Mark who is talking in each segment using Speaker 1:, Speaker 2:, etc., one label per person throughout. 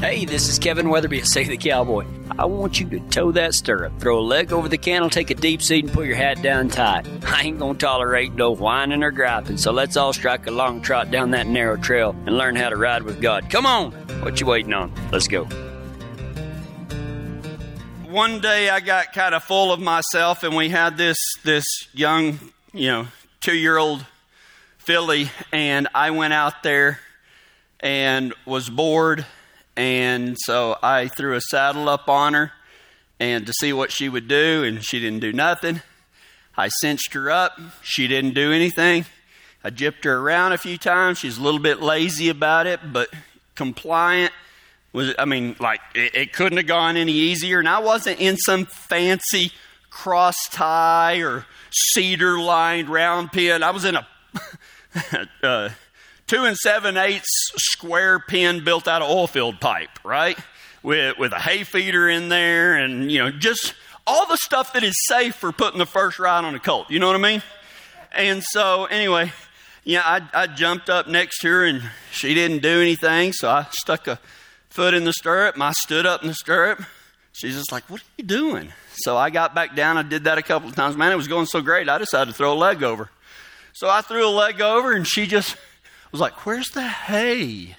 Speaker 1: Hey, this is Kevin Weatherby, Say the Cowboy. I want you to toe that stirrup, throw a leg over the cantle, take a deep seat, and put your hat down tight. I ain't gonna tolerate no whining or griping, so let's all strike a long trot down that narrow trail and learn how to ride with God. Come on! What you waiting on? Let's go.
Speaker 2: One day I got kind of full of myself, and we had this this young, you know, two year old filly, and I went out there and was bored and so I threw a saddle up on her and to see what she would do, and she didn't do nothing. I cinched her up. She didn't do anything. I gypped her around a few times. She's a little bit lazy about it, but compliant. Was I mean, like it, it couldn't have gone any easier. And I wasn't in some fancy cross tie or cedar lined round pen. I was in a uh, two and seven eighths square pen built out of oil field pipe, right? With, with a hay feeder in there and, you know, just all the stuff that is safe for putting the first ride on a colt. You know what I mean? And so, anyway, yeah, I, I jumped up next to her and she didn't do anything. So I stuck a foot in the stirrup. I stood up in the stirrup. She's just like, What are you doing? So I got back down. I did that a couple of times. Man, it was going so great. I decided to throw a leg over. So I threw a leg over and she just was like, Where's the hay?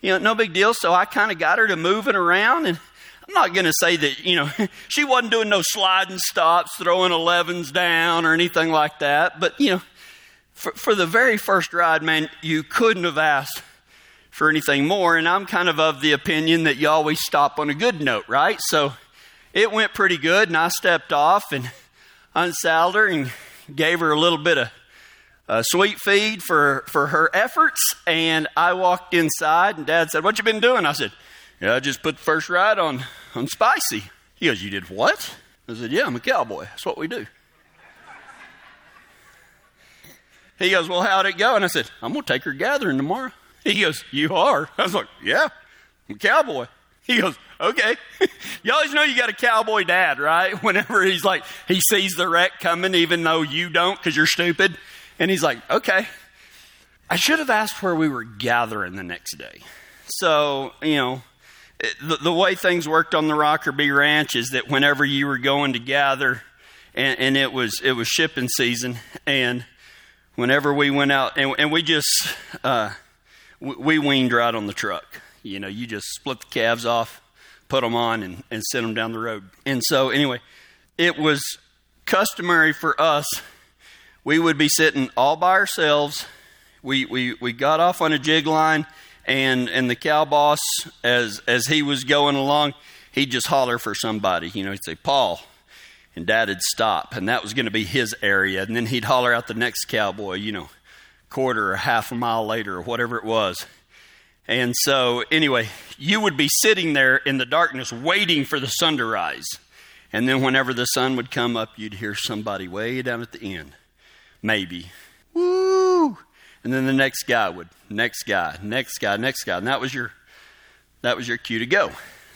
Speaker 2: You know, no big deal. So I kind of got her to moving around. And I'm not going to say that, you know, she wasn't doing no sliding stops, throwing 11s down or anything like that. But, you know, for, for the very first ride, man, you couldn't have asked for anything more. And I'm kind of of the opinion that you always stop on a good note, right? So it went pretty good. And I stepped off and unsaddled her and gave her a little bit of a sweet feed for, for her efforts. And I walked inside, and Dad said, What you been doing? I said, Yeah, I just put the first ride on, on Spicy. He goes, You did what? I said, Yeah, I'm a cowboy. That's what we do. He goes, Well, how'd it go? And I said, I'm going to take her gathering tomorrow. He goes, You are? I was like, Yeah, I'm a cowboy. He goes, Okay. you always know you got a cowboy dad, right? Whenever he's like, he sees the wreck coming, even though you don't because you're stupid. And he's like, okay. I should have asked where we were gathering the next day. So, you know, the, the way things worked on the Rocker B Ranch is that whenever you were going to gather, and, and it was it was shipping season, and whenever we went out, and, and we just uh, we weaned right on the truck. You know, you just split the calves off, put them on, and, and sent them down the road. And so, anyway, it was customary for us we would be sitting all by ourselves. We, we, we got off on a jig line, and, and the cow boss, as, as he was going along, he'd just holler for somebody. You know, he'd say, Paul. And dad'd stop, and that was going to be his area. And then he'd holler out the next cowboy, you know, quarter or half a mile later or whatever it was. And so, anyway, you would be sitting there in the darkness waiting for the sun to rise. And then, whenever the sun would come up, you'd hear somebody way down at the end maybe. Woo! And then the next guy would, next guy, next guy, next guy. And that was your that was your cue to go.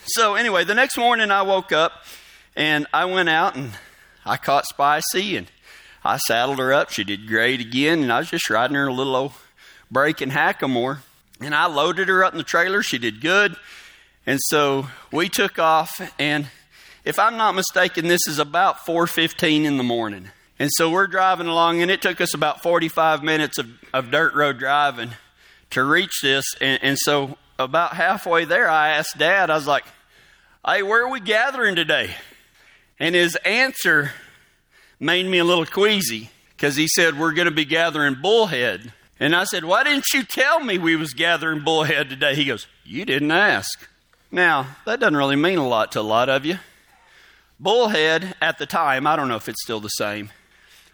Speaker 2: So anyway, the next morning I woke up and I went out and I caught Spicy and I saddled her up. She did great again, and I was just riding her a little old break and hackamore. And I loaded her up in the trailer. She did good. And so we took off and if I'm not mistaken, this is about 4:15 in the morning. And so we're driving along, and it took us about 45 minutes of, of dirt road driving to reach this. And, and so about halfway there, I asked Dad, I was like, hey, where are we gathering today? And his answer made me a little queasy because he said, we're going to be gathering bullhead. And I said, why didn't you tell me we was gathering bullhead today? He goes, you didn't ask. Now, that doesn't really mean a lot to a lot of you. Bullhead at the time, I don't know if it's still the same,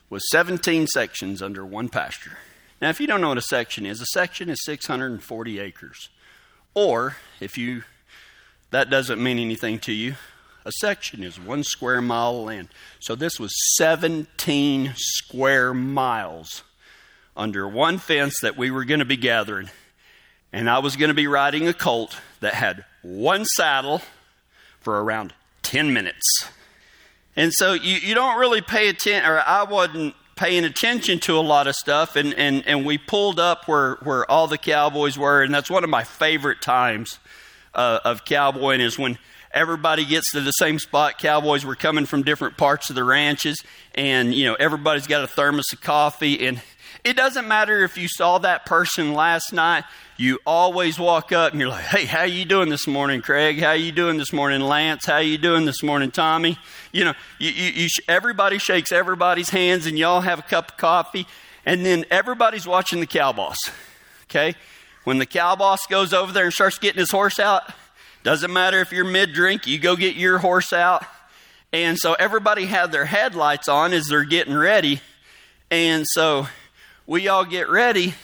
Speaker 2: was 17 sections under one pasture. Now, if you don't know what a section is, a section is 640 acres. Or, if you that doesn't mean anything to you, a section is one square mile of land. So this was 17 square miles under one fence that we were going to be gathering. And I was going to be riding a colt that had one saddle for around 10 minutes. And so you, you don't really pay attention, or I wasn't paying attention to a lot of stuff. And, and, and we pulled up where, where all the cowboys were, and that's one of my favorite times uh, of cowboying is when everybody gets to the same spot. Cowboys were coming from different parts of the ranches, and you know everybody's got a thermos of coffee. And it doesn't matter if you saw that person last night. You always walk up and you're like, "Hey, how you doing this morning, Craig? How you doing this morning, Lance? How you doing this morning, Tommy?" You know, you, you, you everybody shakes everybody's hands, and y'all have a cup of coffee, and then everybody's watching the cow boss. Okay, when the cow boss goes over there and starts getting his horse out, doesn't matter if you're mid drink, you go get your horse out. And so everybody had their headlights on as they're getting ready. And so we all get ready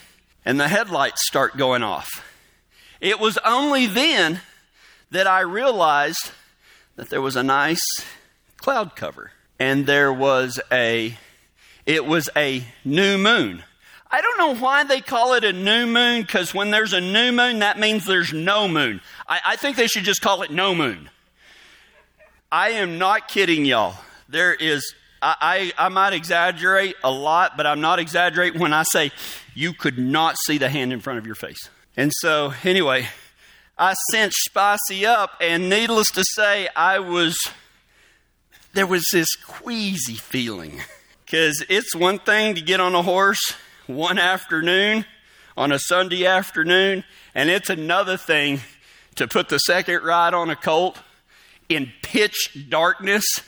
Speaker 2: and the headlights start going off. It was only then that I realized that there was a nice cloud cover and there was a it was a new moon. I don't know why they call it a new moon because when there's a new moon, that means there's no moon. I, I think they should just call it no moon. I am not kidding y'all. There is I, I, I, might exaggerate a lot, but I'm not exaggerating when I say you could not see the hand in front of your face. And so, anyway, I sent Spicy up, and needless to say, I was, there was this queasy feeling. Because it's one thing to get on a horse one afternoon, on a Sunday afternoon, and it's another thing to put the second ride on a colt in pitch darkness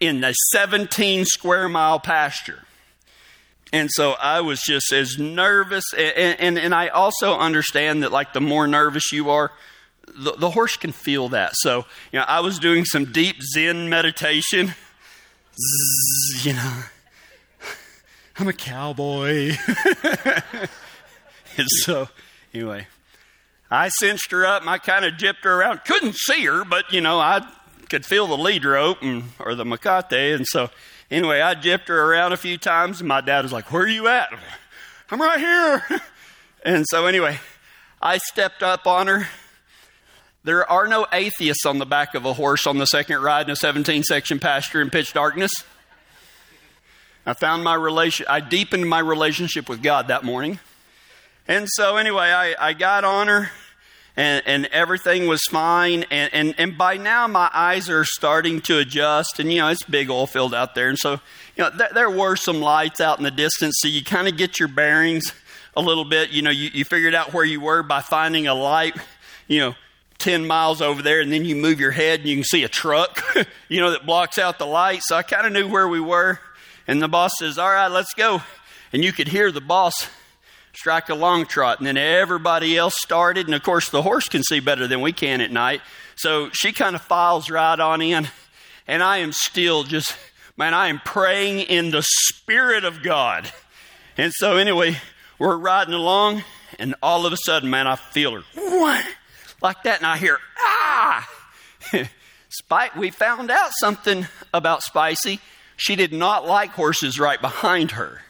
Speaker 2: in the 17 square mile pasture. And so I was just as nervous. And, and, and I also understand that, like, the more nervous you are, the, the horse can feel that. So, you know, I was doing some deep Zen meditation. Zzz, you know, I'm a cowboy. and so, anyway, I cinched her up and I kind of jipped her around. Couldn't see her, but, you know, I could feel the lead rope or the mecate. And so, anyway, I jipped her around a few times, and my dad was like, Where are you at? I'm right here. and so, anyway, I stepped up on her. There are no atheists on the back of a horse on the second ride in a 17 section pasture in pitch darkness. I found my relation, I deepened my relationship with God that morning. And so, anyway, I, I got on her and, and everything was fine. And, and, and by now, my eyes are starting to adjust. And, you know, it's big oil field out there. And so, you know, th- there were some lights out in the distance. So you kind of get your bearings a little bit. You know, you, you figured out where you were by finding a light, you know, 10 miles over there. And then you move your head and you can see a truck, you know, that blocks out the light. So I kind of knew where we were. And the boss says, All right, let's go. And you could hear the boss strike a long trot. And then everybody else started. And of course, the horse can see better than we can at night. So she kind of files right on in. And I am still just, man, I am praying in the Spirit of God. And so, anyway, we're riding along. And all of a sudden, man, I feel her like that. And I hear, ah! Spike, we found out something about Spicy. She did not like horses right behind her.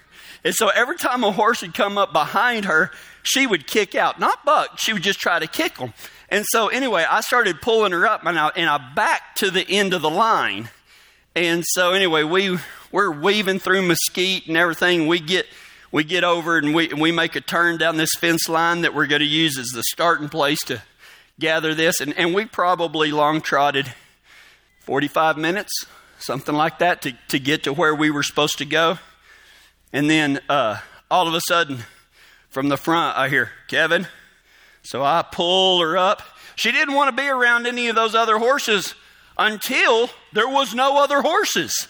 Speaker 2: And so every time a horse would come up behind her, she would kick out. Not buck, she would just try to kick them. And so anyway, I started pulling her up and I, and I backed to the end of the line. And so anyway, we, we're weaving through mesquite and everything. We get, we get over and we, we make a turn down this fence line that we're going to use as the starting place to gather this. And, and we probably long trotted 45 minutes, something like that, to, to get to where we were supposed to go. And then uh, all of a sudden, from the front, I hear, Kevin. So I pull her up. She didn't want to be around any of those other horses until there was no other horses.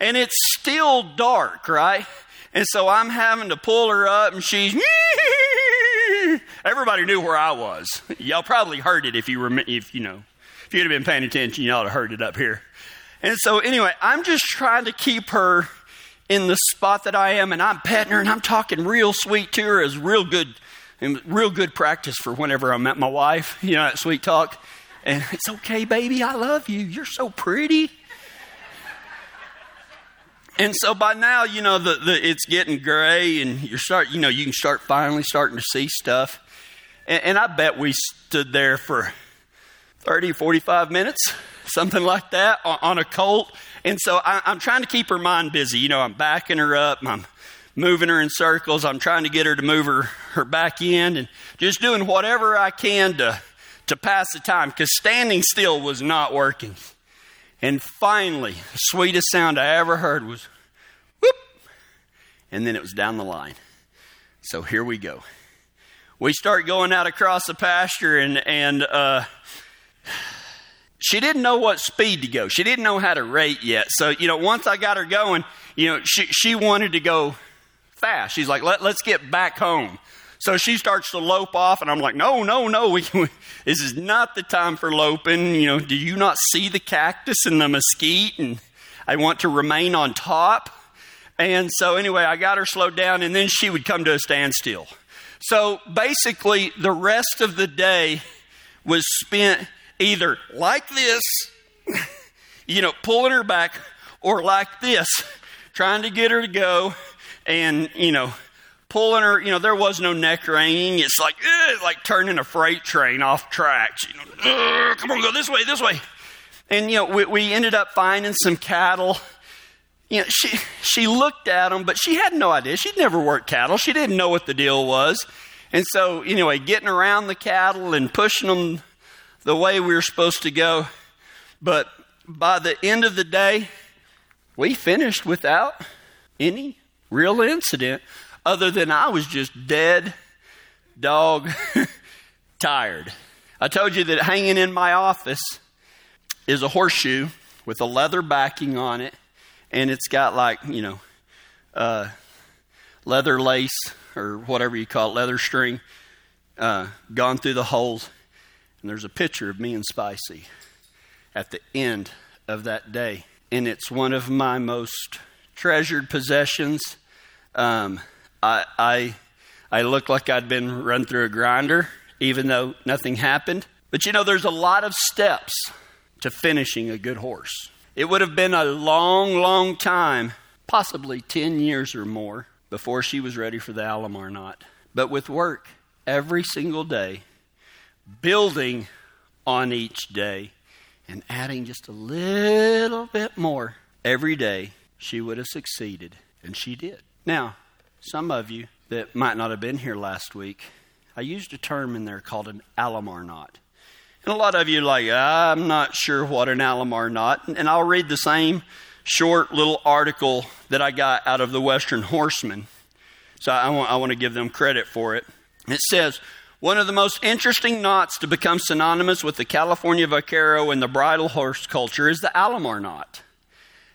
Speaker 2: And it's still dark, right? And so I'm having to pull her up, and she's. Everybody knew where I was. Y'all probably heard it if you were, if you know, if you'd have been paying attention, y'all would have heard it up here. And so anyway, I'm just trying to keep her in the spot that I am and I'm petting her and I'm talking real sweet to her is real good and real good practice for whenever I met my wife, you know, that sweet talk. And it's okay, baby, I love you. You're so pretty. And so by now, you know, the, the, it's getting gray and you're start, you know, you can start finally starting to see stuff. And, and I bet we stood there for 30, 45 minutes, something like that on, on a colt and so I, I'm trying to keep her mind busy. You know, I'm backing her up, I'm moving her in circles, I'm trying to get her to move her, her back in, and just doing whatever I can to, to pass the time because standing still was not working. And finally, the sweetest sound I ever heard was whoop, and then it was down the line. So here we go. We start going out across the pasture, and and uh, she didn't know what speed to go. She didn't know how to rate yet. So you know, once I got her going, you know, she she wanted to go fast. She's like, Let, let's get back home. So she starts to lope off, and I'm like, no, no, no. We, we, this is not the time for loping. You know, do you not see the cactus and the mesquite? And I want to remain on top. And so, anyway, I got her slowed down, and then she would come to a standstill. So basically, the rest of the day was spent either like this, you know, pulling her back, or like this, trying to get her to go and, you know, pulling her, you know, there was no neck reining. It's like, ugh, like turning a freight train off tracks. You know, come on, go this way, this way. And, you know, we, we ended up finding some cattle. You know, she, she looked at them, but she had no idea. She'd never worked cattle. She didn't know what the deal was. And so, anyway, getting around the cattle and pushing them the way we were supposed to go. But by the end of the day, we finished without any real incident other than I was just dead, dog, tired. I told you that hanging in my office is a horseshoe with a leather backing on it, and it's got like, you know, uh, leather lace or whatever you call it, leather string, uh, gone through the holes. And there's a picture of me and Spicy at the end of that day. And it's one of my most treasured possessions. Um, I, I, I looked like I'd been run through a grinder, even though nothing happened. But you know, there's a lot of steps to finishing a good horse. It would have been a long, long time, possibly 10 years or more, before she was ready for the Alamar knot. But with work every single day, building on each day, and adding just a little bit more every day, she would have succeeded. And she did. Now, some of you that might not have been here last week, I used a term in there called an Alamar knot. And a lot of you like, I'm not sure what an Alamar knot. And I'll read the same short little article that I got out of the Western Horseman. So I want, I want to give them credit for it. It says, one of the most interesting knots to become synonymous with the California vaquero and the bridle horse culture is the Alamar knot.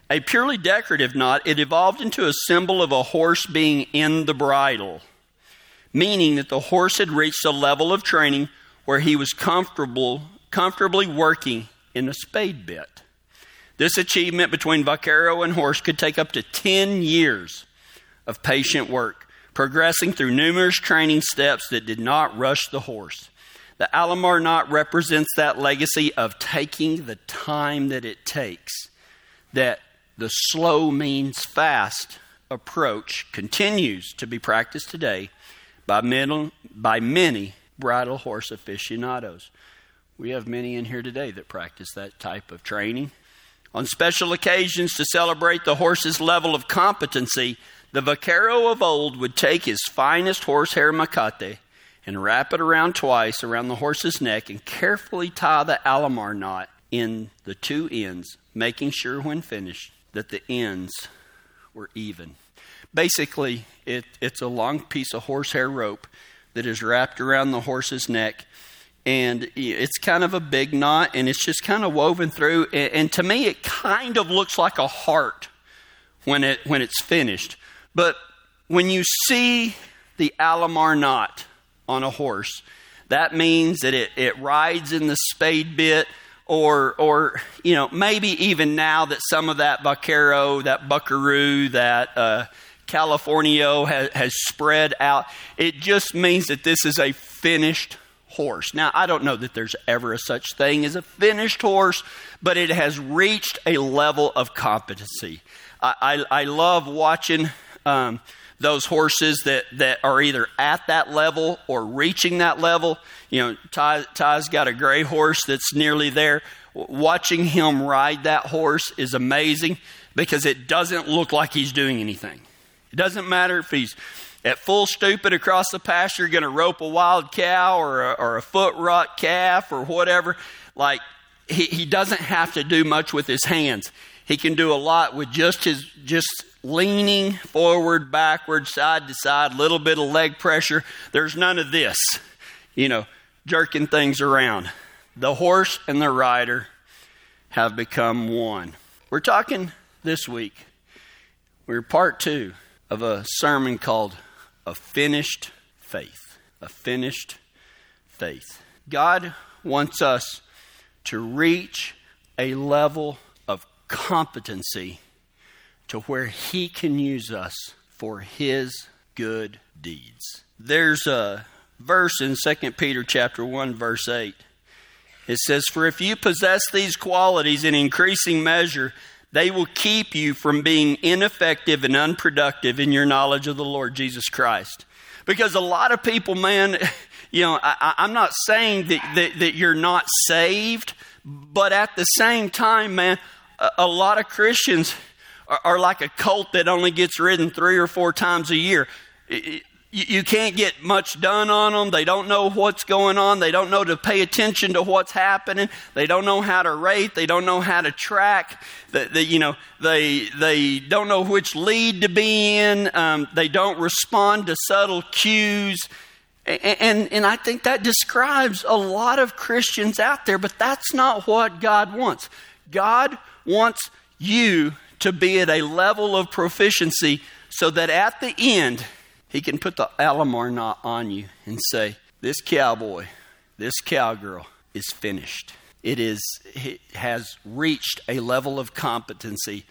Speaker 2: A purely decorative knot, it evolved into a symbol of a horse being in the bridle, meaning that the horse had reached a level of training where he was comfortable, comfortably working in a spade bit. This achievement between vaquero and horse could take up to 10 years of patient work, progressing through numerous training steps that did not rush the horse. The Alamar knot represents that legacy of taking the time that it takes, that the slow means fast approach continues to be practiced today by many, by many bridle horse aficionados. We have many in here today that practice that type of training. On special occasions to celebrate the horse's level of competency, the vaquero of old would take his finest horsehair mecate and wrap it around twice around the horse's neck and carefully tie the alamar knot in the two ends, making sure when finished that the ends were even. Basically, it, it's a long piece of horsehair rope that is wrapped around the horse's neck and it's kind of a big knot and it's just kind of woven through and, to me it kind of looks like a heart when it when it's finished but when you see the alamar knot on a horse that means that it, it rides in the spade bit or or you know maybe even now that some of that vaquero that buckaroo that uh, californio has, has spread out it just means that this is a finished horse. Now, I don't know that there's ever a such thing as a finished horse, but it has reached a level of competency. I, I, I love watching um, those horses that, that are either at that level or reaching that level. You know, Ty, Ty's got a gray horse that's nearly there. Watching him ride that horse is amazing because it doesn't look like he's doing anything. It doesn't matter if he's at full stupid across the pasture going to rope a wild cow or a, or a foot rot calf or whatever. Like, he, he doesn't have to do much with his hands. He can do a lot with just his, just leaning forward, backward, side to side, little bit of leg pressure. There's none of this, you know, jerking things around. The horse and the rider have become one. We're talking this week. We're part two of a sermon called A Finished Faith. A Finished Faith. God wants us to reach a level of competency to where He can use us for His good deeds. There's a verse in 2 Peter chapter 1 verse 8. It says, "For if you possess these qualities in increasing measure, they will keep you from being ineffective and unproductive in your knowledge of the Lord Jesus Christ." Because a lot of people, man, you know, I, am not saying that, that, that, you're not saved, but at the same time, man, a, a lot of Christians are, like a cult that only gets ridden three or four times a year. You can't get much done on them. They don't know what's going on. They don't know to pay attention to what's happening. They don't know how to rate. They don't know how to track. They, you know, they, they don't know which lead to be in. Um, they don't respond to subtle cues. And, and, and I think that describes a lot of Christians out there, but that's not what God wants. God wants you to be at a level of proficiency so that at the end, he can put the Alamar knot on you and say, This cowboy, this cowgirl is finished. It is it has reached a level of competency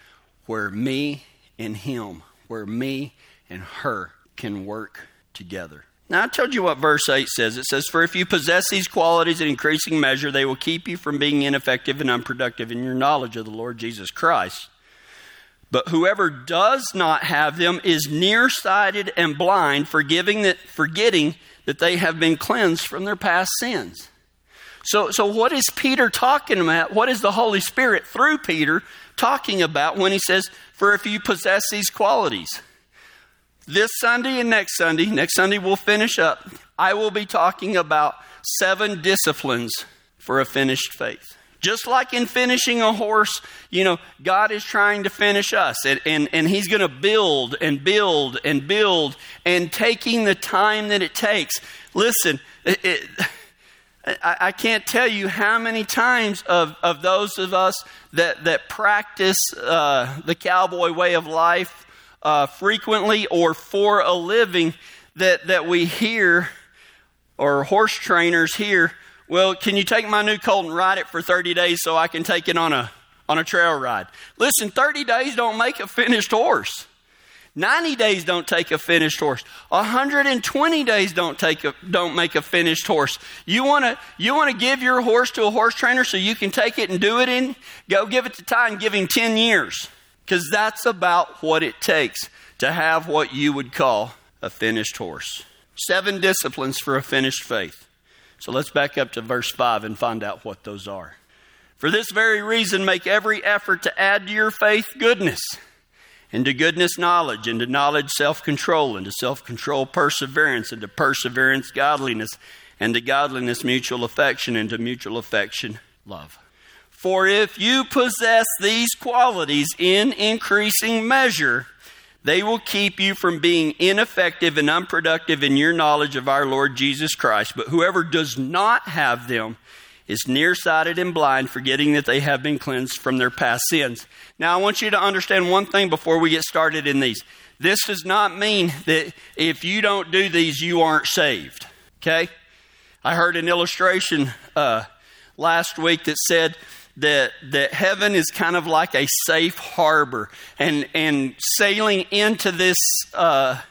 Speaker 2: where me and him, where me and her can work together. Now, I told you what verse 8 says. It says, For if you possess these qualities in increasing measure, they will keep you from being ineffective and unproductive in your knowledge of the Lord Jesus Christ. But whoever does not have them is nearsighted and blind, forgiving that, forgetting that they have been cleansed from their past sins. So, so what is Peter talking about? What is the Holy Spirit through Peter talking about when he says, For if you possess these qualities? This Sunday and next Sunday, next Sunday we'll finish up, I will be talking about seven disciplines for a finished faith. Just like in finishing a horse, you know, God is trying to finish us. And, and, and He's going to build and build and build and taking the time that it takes. Listen, it, it, I, I, can't tell you how many times of, of those of us that, that practice uh, the cowboy way of life uh, frequently or for a living that, that we hear, or horse trainers hear, well, can you take my new colt and ride it for 30 days so I can take it on a, on a trail ride? Listen, 30 days don't make a finished horse. 90 days don't take a finished horse. 120 days don't take a, don't make a finished horse. You want to you want to give your horse to a horse trainer so you can take it and do it in? Go give it to Ty and give him 10 years. Cuz that's about what it takes to have what you would call a finished horse. Seven disciplines for a finished faith. So let's back up to verse 5 and find out what those are. For this very reason, make every effort to add to your faith goodness, and to goodness, knowledge, and to knowledge, self control, and to self control, perseverance, and to perseverance, godliness, and to godliness, mutual affection, and to mutual affection, love. For if you possess these qualities in increasing measure, they will keep you from being ineffective and unproductive in your knowledge of our Lord Jesus Christ. But whoever does not have them is nearsighted and blind, forgetting that they have been cleansed from their past sins. Now, I want you to understand one thing before we get started in these. This does not mean that if you don't do these, you aren't saved. Okay? I heard an illustration uh, last week that said that, that heaven is kind of like a safe harbor. And, and sailing into this uh,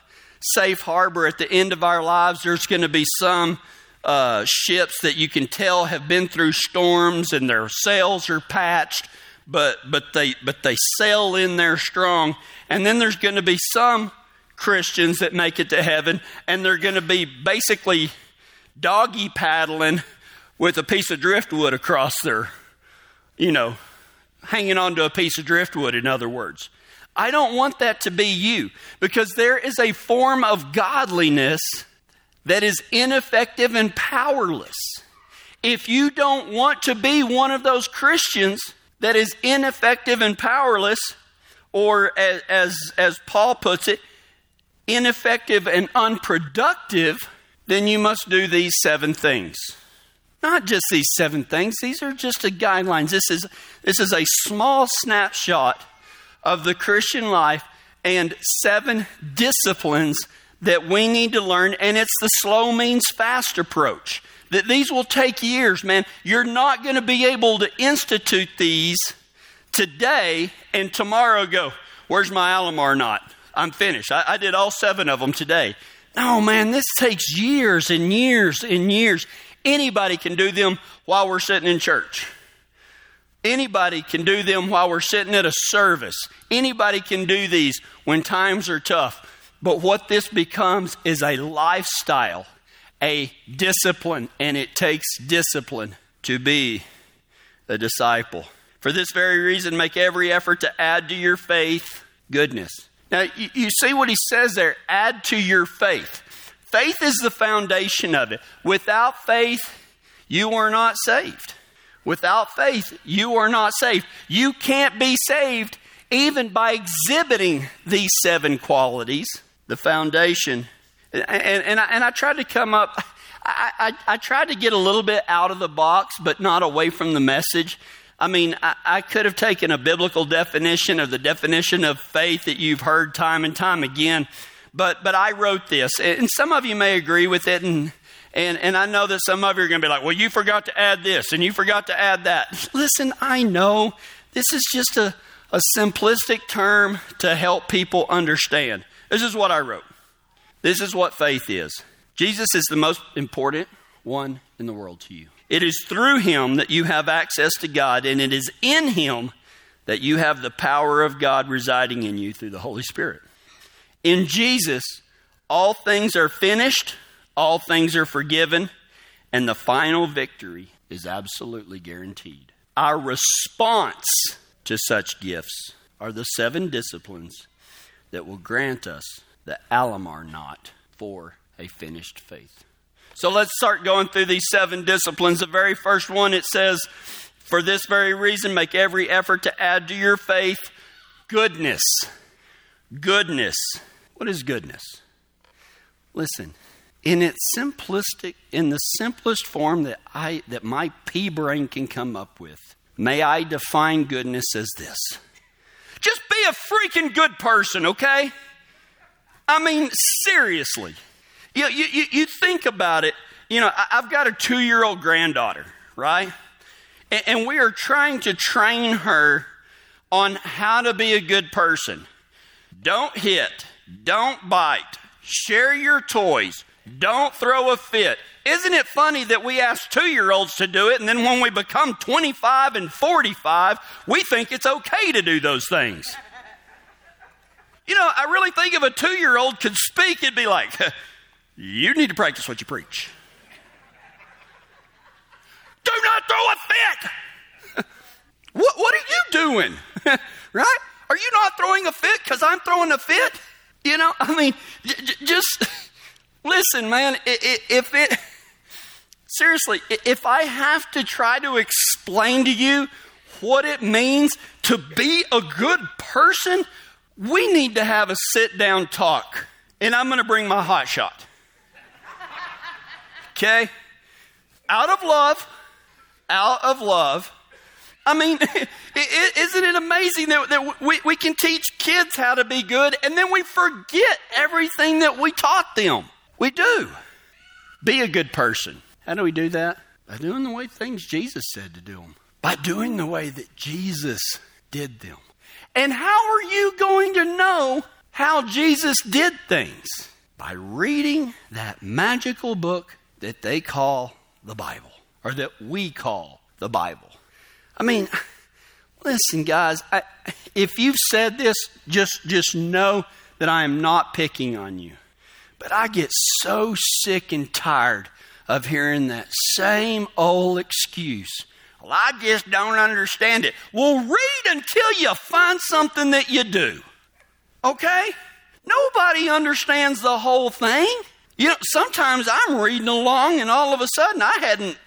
Speaker 2: safe harbor at the end of our lives, there's going to be some uh, ships that you can tell have been through storms and their sails are patched, but, but, they, but they sail in there strong. And then there's going to be some Christians that make it to heaven, and they're going to be basically doggy paddling with a piece of driftwood across their you know, hanging onto a piece of driftwood, in other words. I don't want that to be you because there is a form of godliness that is ineffective and powerless. If you don't want to be one of those Christians that is ineffective and powerless, or as, as, as Paul puts it, ineffective and unproductive, then you must do these seven things. Not just these seven things, these are just the guidelines. This is, this is a small snapshot of the Christian life and seven disciplines that we need to learn, and it's the slow means fast approach. That these will take years, man. You're not going to be able to institute these today and tomorrow go, Where's my Alamar knot? I'm finished. I, I did all seven of them today. No, man, this takes years and years and years. Anybody can do them while we're sitting in church. Anybody can do them while we're sitting at a service. Anybody can do these when times are tough. But what this becomes is a lifestyle, a discipline, and it takes discipline to be a disciple. For this very reason, make every effort to add to your faith goodness. Now, you, see what he says there add to your faith. Faith is the foundation of it. Without faith, you are not saved. Without faith, you are not saved. You can't be saved even by exhibiting these seven qualities, the foundation. And, and, and, I, and I tried to come up, I, I, I, tried to get a little bit out of the box, but not away from the message. I mean, I, I could have taken a biblical definition of the definition of faith that you've heard time and time again, but, but I wrote this, and some of you may agree with it, and and, and I know that some of you are going to be like, well, you forgot to add this and you forgot to add that. Listen, I know this is just a, a simplistic term to help people understand. This is what I wrote. This is what faith is. Jesus is the most important one in the world to you. It is through him that you have access to God, and it is in him that you have the power of God residing in you through the Holy Spirit. In Jesus, all things are finished all things are forgiven, and the final victory is absolutely guaranteed. Our response to such gifts are the seven disciplines that will grant us the Alamar knot for a finished faith. So let's start going through these seven disciplines. The very first one it says, For this very reason, make every effort to add to your faith goodness. Goodness. What is goodness? Listen, in its simplistic, in the simplest form that I that my pea brain can come up with, may I define goodness as this. Just be a freaking good person, okay? I mean, seriously. You, you, you think about it. You know, I've got a two year old granddaughter, right? And, and we are trying to train her on how to be a good person. Don't hit, don't bite, share your toys, don't throw a fit. Isn't it funny that we ask two year olds to do it, and then when we become 25 and 45, we think it's okay to do those things? You know, I really think if a two year old could speak, it'd be like, you need to practice what you preach. Do not throw a fit. what, what are you doing? right? Are you not throwing a fit because I'm throwing a fit? You know, I mean, j- j- just Listen, man, if it, seriously, if I have to try to explain to you what it means to be a good person, we need to have a sit down talk. And I'm going to bring my hot shot. Okay? Out of love, out of love. I mean, isn't it amazing that, that we, we can teach kids how to be good and then we forget everything that we taught them? We do. Be a good person. How do we do that? By doing the way things Jesus said to do them. By doing the way that Jesus did them. And how are you going to know how Jesus did things? By reading that magical book that they call the Bible, or that we call the Bible. I mean, listen, guys, I, if you've said this, just, just know that I am not picking on you. But I get so sick and tired of hearing that same old excuse. Well, I just don't understand it. Well, read until you find something that you do. Okay? Nobody understands the whole thing. You know, sometimes I'm reading along and all of a sudden I hadn't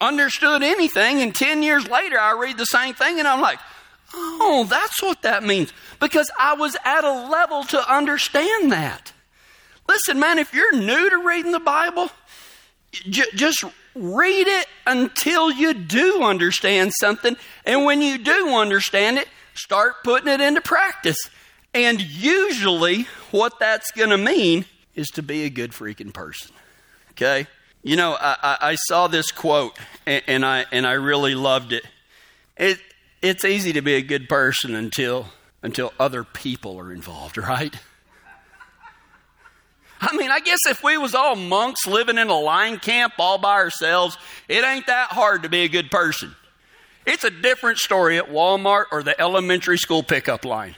Speaker 2: understood anything, and 10 years later I read the same thing and I'm like, oh, that's what that means. Because I was at a level to understand that. Listen, man, if you're new to reading the Bible, j- just read it until you do understand something. And when you do understand it, start putting it into practice. And usually, what that's going to mean is to be a good freaking person. Okay? You know, I, I, saw this quote and, and, I, and I really loved it. it. It's easy to be a good person until, until other people are involved, right? I mean, I guess if we was all monks living in a line camp all by ourselves, it ain't that hard to be a good person. It's a different story at Walmart or the elementary school pickup line.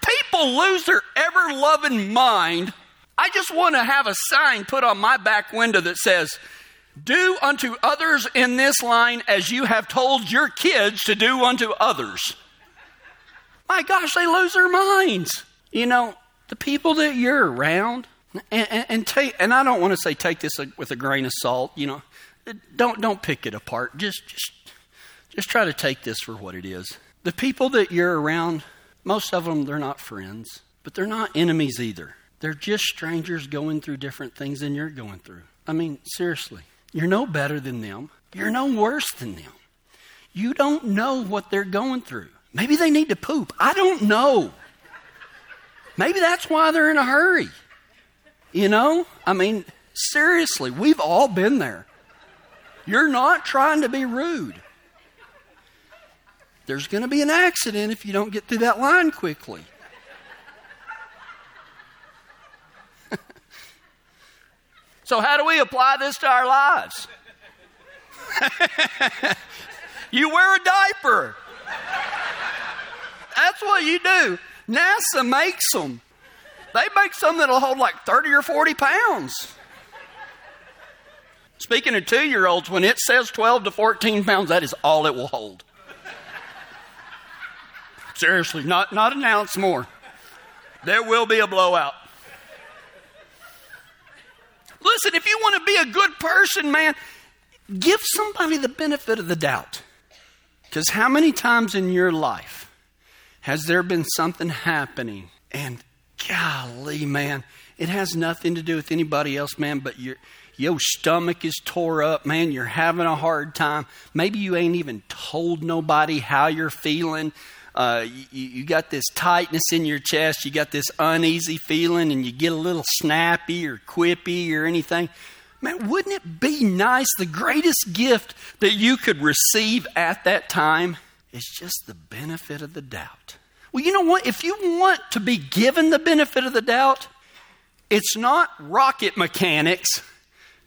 Speaker 2: People lose their ever loving mind. I just want to have a sign put on my back window that says, Do unto others in this line as you have told your kids to do unto others. My gosh, they lose their minds. You know, the people that you're around, and, and, and take, and I don't want to say take this with a grain of salt, you know, don't, don't pick it apart. Just, just, just try to take this for what it is. The people that you're around, most of them, they're not friends, but they're not enemies either. They're just strangers going through different things than you're going through. I mean, seriously, you're no better than them. You're no worse than them. You don't know what they're going through. Maybe they need to poop. I don't know. Maybe that's why they're in a hurry. You know? I mean, seriously, we've all been there. You're not trying to be rude. There's going to be an accident if you don't get through that line quickly. So, how do we apply this to our lives? you wear a diaper. That's what you do. NASA makes them. They make some that'll hold like 30 or 40 pounds. Speaking of two year olds, when it says 12 to 14 pounds, that is all it will hold. Seriously, not, not an ounce more. There will be a blowout. Listen, if you want to be a good person, man, give somebody the benefit of the doubt. Because how many times in your life has there been something happening? And golly, man, it has nothing to do with anybody else, man, but your, your stomach is tore up, man. You're having a hard time. Maybe you ain't even told nobody how you're feeling. Uh, you, you, got this tightness in your chest, you got this uneasy feeling, and you get a little snappy or quippy or anything. Man, wouldn't it be nice? The greatest gift that you could receive at that time is just the benefit of the doubt. Well, you know what? If you want to be given the benefit of the doubt, it's not rocket mechanics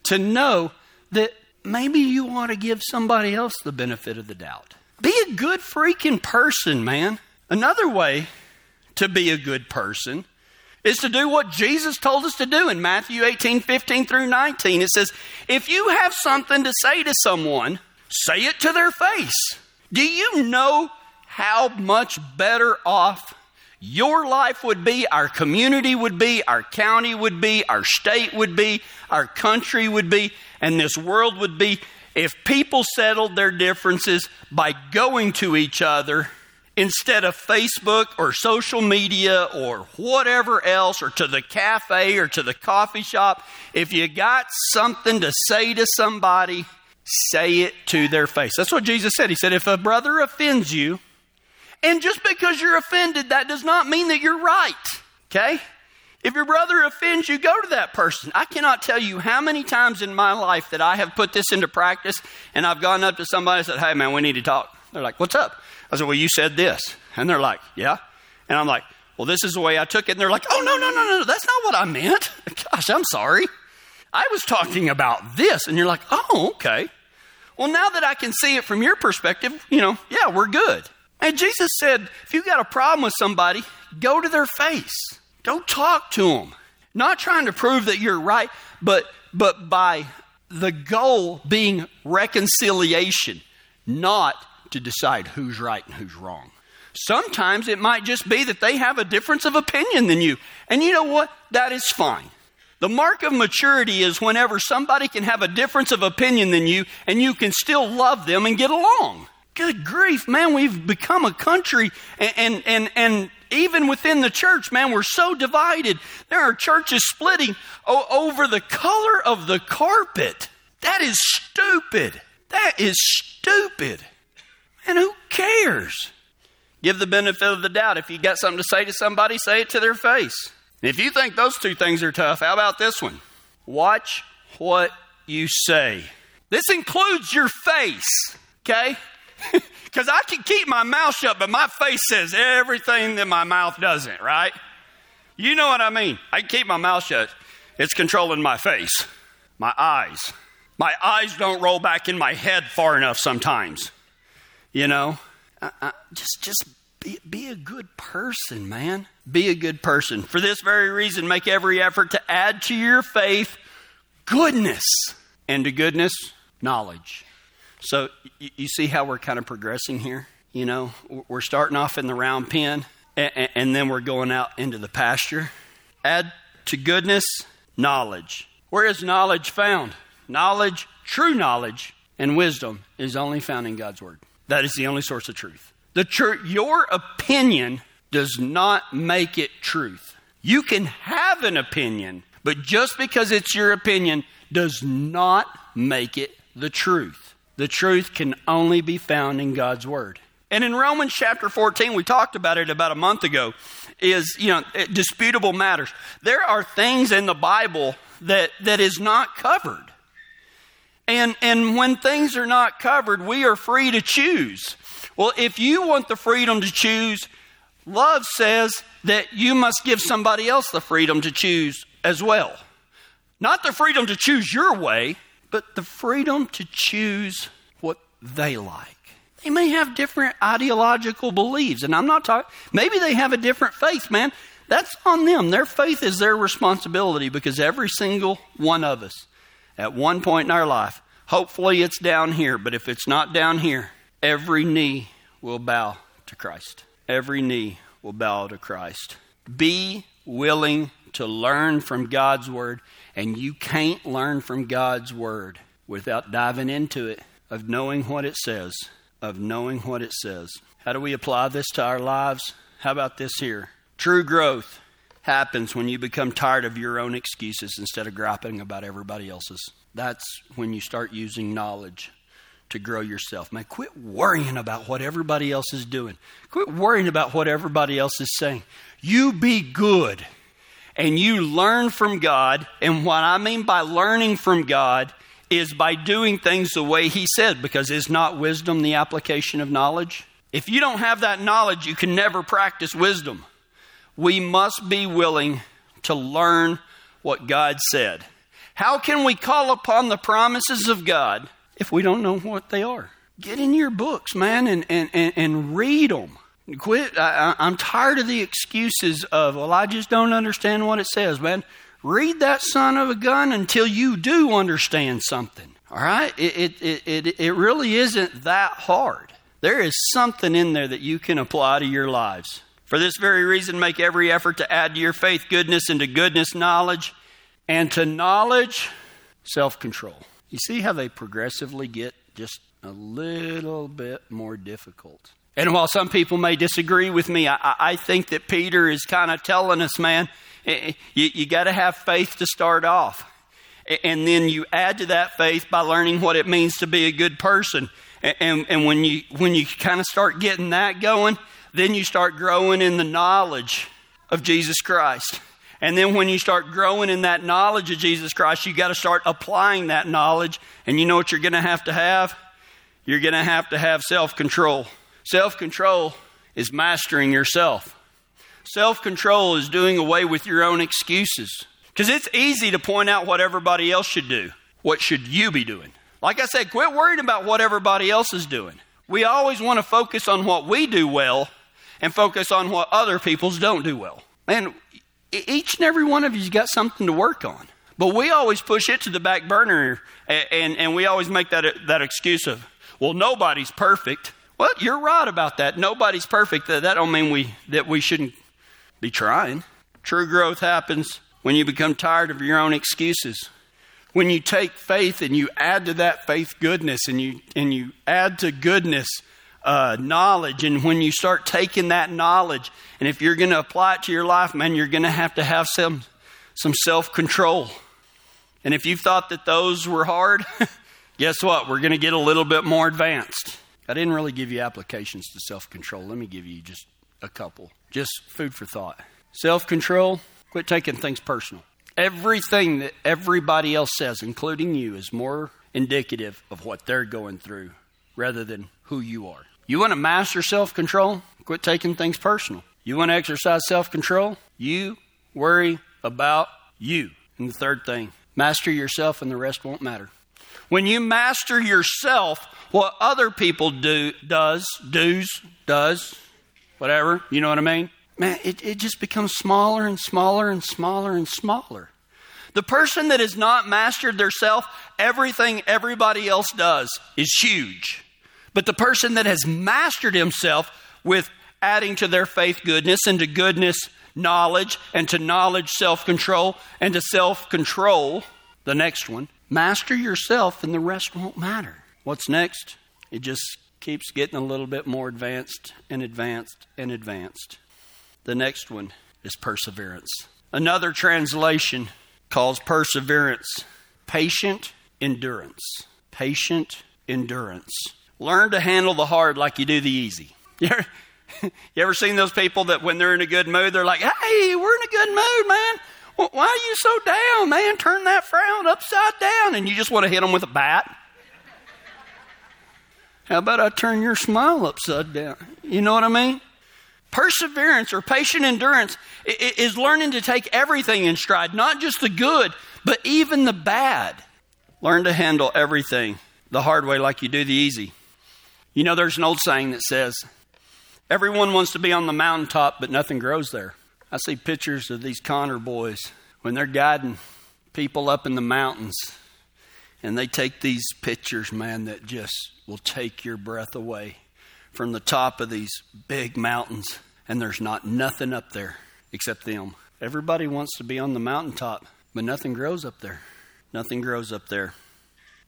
Speaker 2: to know that maybe you want to give somebody else the benefit of the doubt. Be a good freaking person, man. Another way to be a good person is to do what Jesus told us to do in Matthew 18 15 through 19. It says, If you have something to say to someone, say it to their face. Do you know how much better off your life would be, our community would be, our county would be, our state would be, our country would be, and this world would be if people settled their differences by going to each other instead of Facebook or social media or whatever else, or to the cafe or to the coffee shop. If you got something to say to somebody, say it to their face. That's what Jesus said. He said, If a brother offends you, and just because you're offended, that does not mean that you're right. Okay? If your brother offends you, go to that person. I cannot tell you how many times in my life that I have put this into practice and I've gone up to somebody and said, Hey, man, we need to talk. They're like, What's up? I said, Well, you said this. And they're like, Yeah. And I'm like, Well, this is the way I took it. And they're like, Oh, no, no, no, no, that's not what I meant. Gosh, I'm sorry. I was talking about this. And you're like, Oh, okay. Well, now that I can see it from your perspective, you know, yeah, we're good. And Jesus said, if you've got a problem with somebody, go to their face. Go talk to them. Not trying to prove that you're right, but, but by the goal being reconciliation, not to decide who's right and who's wrong. Sometimes it might just be that they have a difference of opinion than you. And you know what? That is fine. The mark of maturity is whenever somebody can have a difference of opinion than you and you can still love them and get along. Good grief, man, we've become a country and, and, and, and even within the church, man, we're so divided. There are churches splitting o- over the color of the carpet. That is stupid. That is stupid. And who cares? Give the benefit of the doubt. If you got something to say to somebody, say it to their face. If you think those two things are tough, how about this one? Watch what you say. This includes your face, okay? Because I can keep my mouth shut, but my face says everything that my mouth doesn't, right? You know what I mean. I can keep my mouth shut. It's controlling my face, my eyes. My eyes don't roll back in my head far enough sometimes. You know? I, I, just, just be, be a good person, man. Be a good person. For this very reason, make every effort to add to your faith goodness, and to goodness, knowledge. So you see how we're kind of progressing here? You know, we're starting off in the round pen, and then we're going out into the pasture. Add to goodness, knowledge. Where is knowledge found? Knowledge, true knowledge, and wisdom is only found in God's Word. That is the only source of truth. The tr- your opinion does not make it truth. You can have an opinion, but just because it's your opinion does not make it the truth. The truth can only be found in God's Word. And in Romans chapter 14, we talked about it about a month ago, is, you know, eh, disputable matters. There are things in the Bible that, that is not covered. And, and when things are not covered, we are free to choose. Well, if you want the freedom to choose, love says that you must give somebody else the freedom to choose as well. Not the freedom to choose your way, but the freedom to choose what they like. They may have different ideological beliefs, and I'm not talking, maybe they have a different faith, man. That's on them. Their faith is their responsibility because every single one of us, at one point in our life, hopefully it's down here, but if it's not down here, every knee will bow to Christ. Every knee will bow to Christ. Be willing to learn from God's Word and you can't learn from God's Word without diving into it, of knowing what it says, of knowing what it says. How do we apply this to our lives? How about this here? True growth happens when you become tired of your own excuses instead of griping about everybody else's. That's when you start using knowledge to grow yourself. Man, quit worrying about what everybody else is doing. Quit worrying about what everybody else is saying. You be good and you learn from God. And what I mean by learning from God is by doing things the way He said, because is not wisdom the application of knowledge? If you don't have that knowledge, you can never practice wisdom. We must be willing to learn what God said. How can we call upon the promises of God if we don't know what they are? Get in your books, man, and, and, and, and read them. Quit. I, am tired of the excuses of, well, I just don't understand what it says, man. Read that son of a gun until you do understand something. All right? It, it, it, it really isn't that hard. There is something in there that you can apply to your lives. For this very reason, make every effort to add to your faith goodness, and to goodness, knowledge, and to knowledge, self control. You see how they progressively get just a little bit more difficult. And while some people may disagree with me, I, I think that Peter is kind of telling us, man, eh, eh, you, you got to have faith to start off. And then you add to that faith by learning what it means to be a good person. And, and when you, when you kind of start getting that going, then you start growing in the knowledge of Jesus Christ. And then when you start growing in that knowledge of Jesus Christ, you got to start applying that knowledge. And you know what you're going to have to have? You're going to have to have self control. Self control is mastering yourself. Self control is doing away with your own excuses. Because it's easy to point out what everybody else should do. What should you be doing? Like I said, quit worrying about what everybody else is doing. We always want to focus on what we do well and focus on what other people's don't do well. And each and every one of you's got something to work on. But we always push it to the back burner and, and, and we always make that, that excuse of, well, nobody's perfect. Well, you're right about that. Nobody's perfect. That don't mean we that we shouldn't be trying. True growth happens when you become tired of your own excuses. When you take faith and you add to that faith goodness and you and you add to goodness uh, knowledge, and when you start taking that knowledge, and if you're going to apply it to your life, man, you're going to have to have some some self control. And if you thought that those were hard, guess what? We're going to get a little bit more advanced. I didn't really give you applications to self control. Let me give you just a couple. Just food for thought. Self control, quit taking things personal. Everything that everybody else says, including you, is more indicative of what they're going through rather than who you are. You want to master self control? Quit taking things personal. You want to exercise self control? You worry about you. And the third thing, master yourself and the rest won't matter. When you master yourself, what other people do, does, does, does, whatever, you know what I mean? Man, it, it just becomes smaller and smaller and smaller and smaller. The person that has not mastered their self, everything everybody else does is huge. But the person that has mastered himself with adding to their faith goodness and to goodness knowledge and to knowledge self control and to self control, the next one, master yourself and the rest won't matter. What's next? It just keeps getting a little bit more advanced and advanced and advanced. The next one is perseverance. Another translation calls perseverance patient endurance. Patient endurance. Learn to handle the hard like you do the easy. You ever, you ever seen those people that when they're in a good mood, they're like, hey, we're in a good mood, man. Why are you so down, man? Turn that frown upside down. And you just want to hit them with a bat. How about I turn your smile upside down? You know what I mean? Perseverance or patient endurance is learning to take everything in stride, not just the good, but even the bad. Learn to handle everything the hard way like you do the easy. You know, there's an old saying that says, Everyone wants to be on the mountaintop, but nothing grows there. I see pictures of these Connor boys when they're guiding people up in the mountains, and they take these pictures, man, that just will take your breath away from the top of these big mountains, and there's not nothing up there except them. Everybody wants to be on the mountaintop, but nothing grows up there. Nothing grows up there.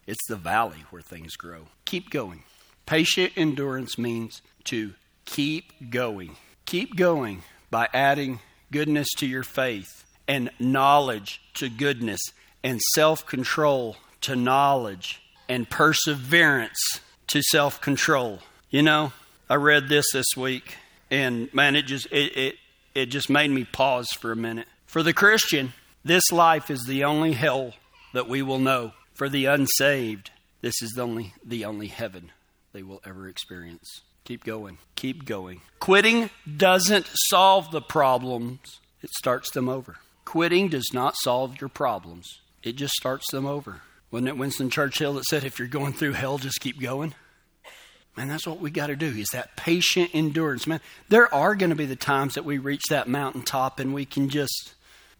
Speaker 2: It's the valley where things grow. Keep going. Patient endurance means to keep going. Keep going by adding goodness to your faith and knowledge to goodness and self control to knowledge and perseverance to self control. You know, I read this this week, and man, it just it, it it just made me pause for a minute. For the Christian, this life is the only hell that we will know. For the unsaved, this is the only the only heaven they will ever experience. Keep going. Keep going. Quitting doesn't solve the problems, it starts them over. Quitting does not solve your problems, it just starts them over. Wasn't it Winston Churchill that said, if you're going through hell, just keep going? Man, that's what we got to do is that patient endurance. Man, there are going to be the times that we reach that mountaintop and we can just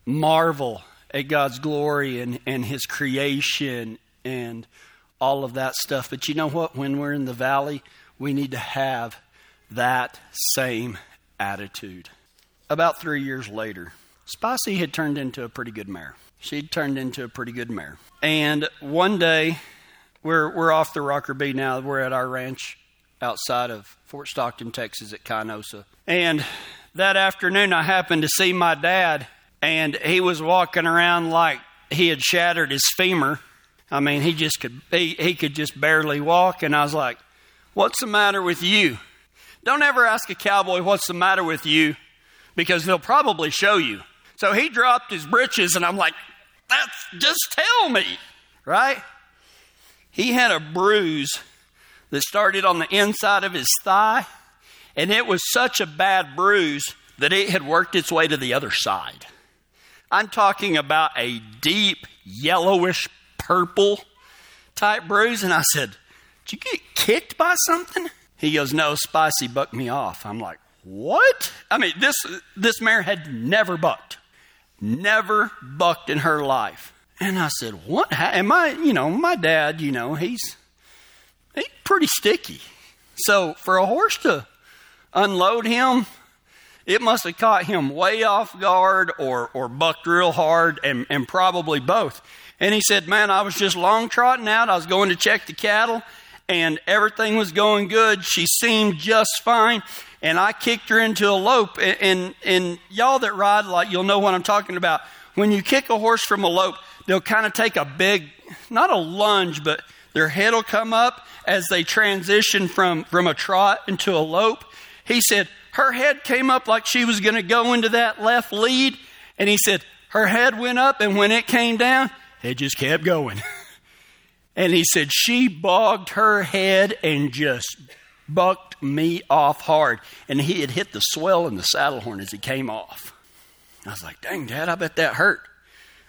Speaker 2: marvel at God's glory and, and His creation and all of that stuff. But you know what? When we're in the valley, we need to have that same attitude. About three years later, Spicy had turned into a pretty good mare. She'd turned into a pretty good mare. And one day, we're, we're off the Rocker B now. We're at our ranch outside of Fort Stockton, Texas at Kinosa. And that afternoon, I happened to see my dad, and he was walking around like he had shattered his femur. I mean, he just could he, he could just barely walk, and I was like, "What's the matter with you?" Don't ever ask a cowboy what's the matter with you, because they'll probably show you. So he dropped his breeches, and I'm like, "That's just tell me, right?" He had a bruise that started on the inside of his thigh, and it was such a bad bruise that it had worked its way to the other side. I'm talking about a deep yellowish purple type bruise, and I said, Did you get kicked by something? He goes, No, Spicy bucked me off. I'm like, What? I mean, this this mare had never bucked. Never bucked in her life. And I said, What? Am I, you know, my dad, you know, he's He's pretty sticky. So for a horse to unload him, it must have caught him way off guard or, or bucked real hard and, and probably both. And he said, Man, I was just long trotting out. I was going to check the cattle and everything was going good. She seemed just fine. And I kicked her into a lope. And, and, and y'all that ride, like, you'll know what I'm talking about. When you kick a horse from a lope, they'll kind of take a big, not a lunge, but their head will come up as they transition from, from a trot into a lope. He said, her head came up like she was going to go into that left lead. And he said, her head went up, and when it came down, it just kept going. and he said, she bogged her head and just bucked me off hard. And he had hit the swell in the saddle horn as he came off. I was like, dang, Dad, I bet that hurt.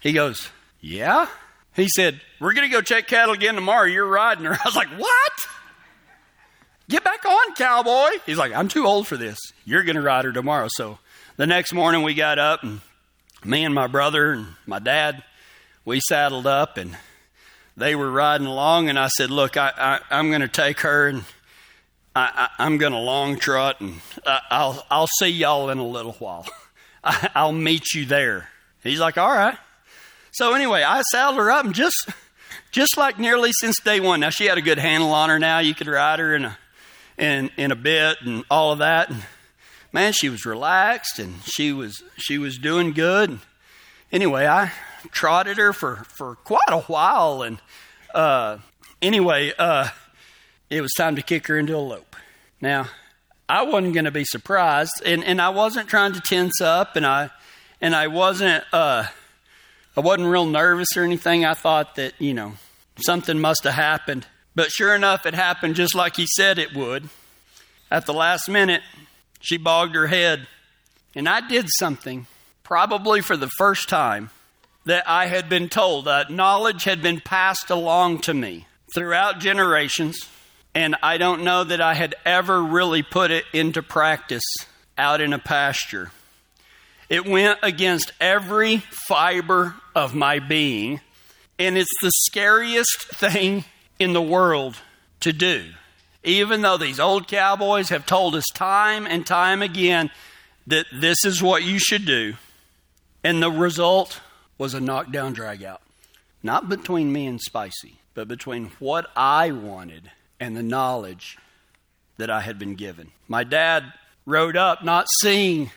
Speaker 2: He goes, yeah? He said, we're going to go check cattle again tomorrow. You're riding her. I was like, what? Get back on, cowboy. He's like, I'm too old for this. You're going to ride her tomorrow. So the next morning we got up and me and my brother and my dad, we saddled up and they were riding along. And I said, look, I, am going to take her and I, am going to long trot and I, I'll, I'll see y'all in a little while. I, I'll meet you there. He's like, all right. So anyway, I saddled her up and just, just like nearly since day one. Now she had a good handle on her. Now you could ride her in a in in a bit and all of that. And man, she was relaxed and she was she was doing good. Anyway, I trotted her for for quite a while, and uh, anyway, uh, it was time to kick her into a lope. Now, I wasn't going to be surprised, and and I wasn't trying to tense up, and I and I wasn't uh, I wasn't real nervous or anything. I thought that you know something must have happened but sure enough, it happened just like he said it would. At the last minute, she bogged her head. And I did something, probably for the first time, that I had been told. That knowledge had been passed along to me throughout generations. And I don't know that I had ever really put it into practice out in a pasture. It went against every fiber of my being. And it's the scariest thing in the world to do. Even though these old cowboys have told us time and time again that this is what you should do. And the result was a knockdown dragout. Not between me and Spicy, but between what I wanted and the knowledge that I had been given. My dad rode up not seeing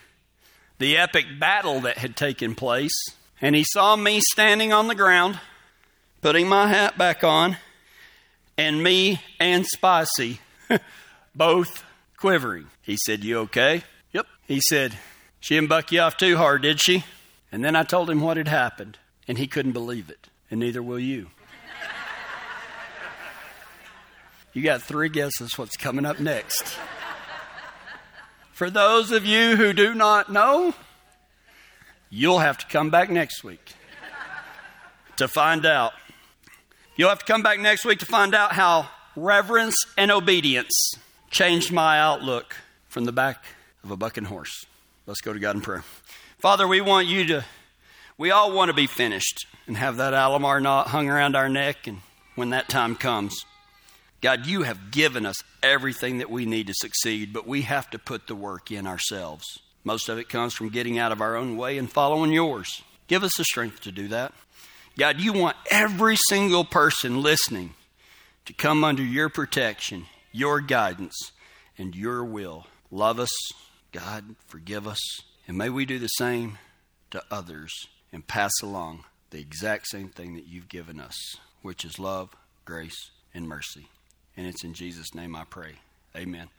Speaker 2: the epic battle that had taken place, and he saw me standing on the ground, putting my hat back on, and me and Spicy both quivering. He said, You okay? Yep. He said, She didn't buck you off too hard, did she? And then I told him what had happened, and he couldn't believe it, and neither will you. you got three guesses what's coming up next. For those of you who do not know, you'll have to come back next week to find out. You'll have to come back next week to find out how reverence and obedience changed my outlook from the back of a bucking horse. Let's go to God in prayer. Father, we want you to, we all want to be finished and have that Alamar knot hung around our neck and when that time comes. God, you have given us everything that we need to succeed, but we have to put the work in ourselves. Most of it comes from getting out of our own way and following yours. Give us the strength to do that. God, you want every single person listening to come under your protection, your guidance, and your will. Love us, God, forgive us, and may we do the same to others and pass along the exact same thing that you've given us, which is love, grace, and mercy. And it's in Jesus' name I pray. Amen.